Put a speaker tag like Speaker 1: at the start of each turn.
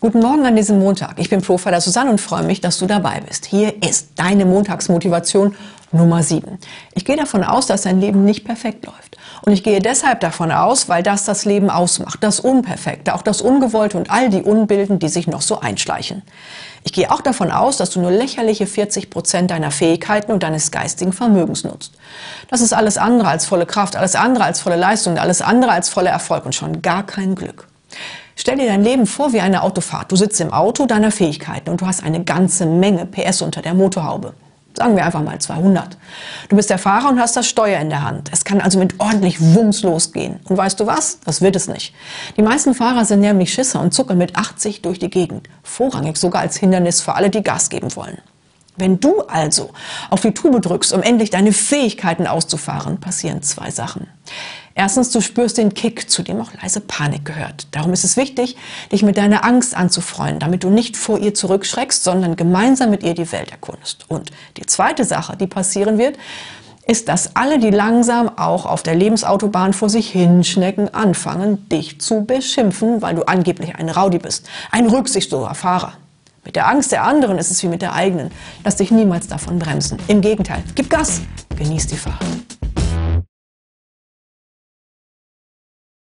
Speaker 1: Guten Morgen an diesem Montag. Ich bin Profiler Susanne und freue mich, dass du dabei bist. Hier ist deine Montagsmotivation Nummer 7. Ich gehe davon aus, dass dein Leben nicht perfekt läuft. Und ich gehe deshalb davon aus, weil das das Leben ausmacht. Das Unperfekte, auch das Ungewollte und all die Unbilden, die sich noch so einschleichen. Ich gehe auch davon aus, dass du nur lächerliche 40 Prozent deiner Fähigkeiten und deines geistigen Vermögens nutzt. Das ist alles andere als volle Kraft, alles andere als volle Leistung, alles andere als voller Erfolg und schon gar kein Glück. Stell dir dein Leben vor wie eine Autofahrt. Du sitzt im Auto deiner Fähigkeiten und du hast eine ganze Menge PS unter der Motorhaube. Sagen wir einfach mal 200. Du bist der Fahrer und hast das Steuer in der Hand. Es kann also mit ordentlich Wumms losgehen. Und weißt du was? Das wird es nicht. Die meisten Fahrer sind nämlich Schisser und zuckern mit 80 durch die Gegend. Vorrangig sogar als Hindernis für alle, die Gas geben wollen. Wenn du also auf die Tube drückst, um endlich deine Fähigkeiten auszufahren, passieren zwei Sachen. Erstens, du spürst den Kick, zu dem auch leise Panik gehört. Darum ist es wichtig, dich mit deiner Angst anzufreuen, damit du nicht vor ihr zurückschreckst, sondern gemeinsam mit ihr die Welt erkundest. Und die zweite Sache, die passieren wird, ist, dass alle, die langsam auch auf der Lebensautobahn vor sich hinschnecken, anfangen, dich zu beschimpfen, weil du angeblich ein Rowdy bist, ein rücksichtsloser Fahrer. Mit der Angst der anderen ist es wie mit der eigenen. Lass dich niemals davon bremsen. Im Gegenteil, gib Gas, genieß die Fahrt.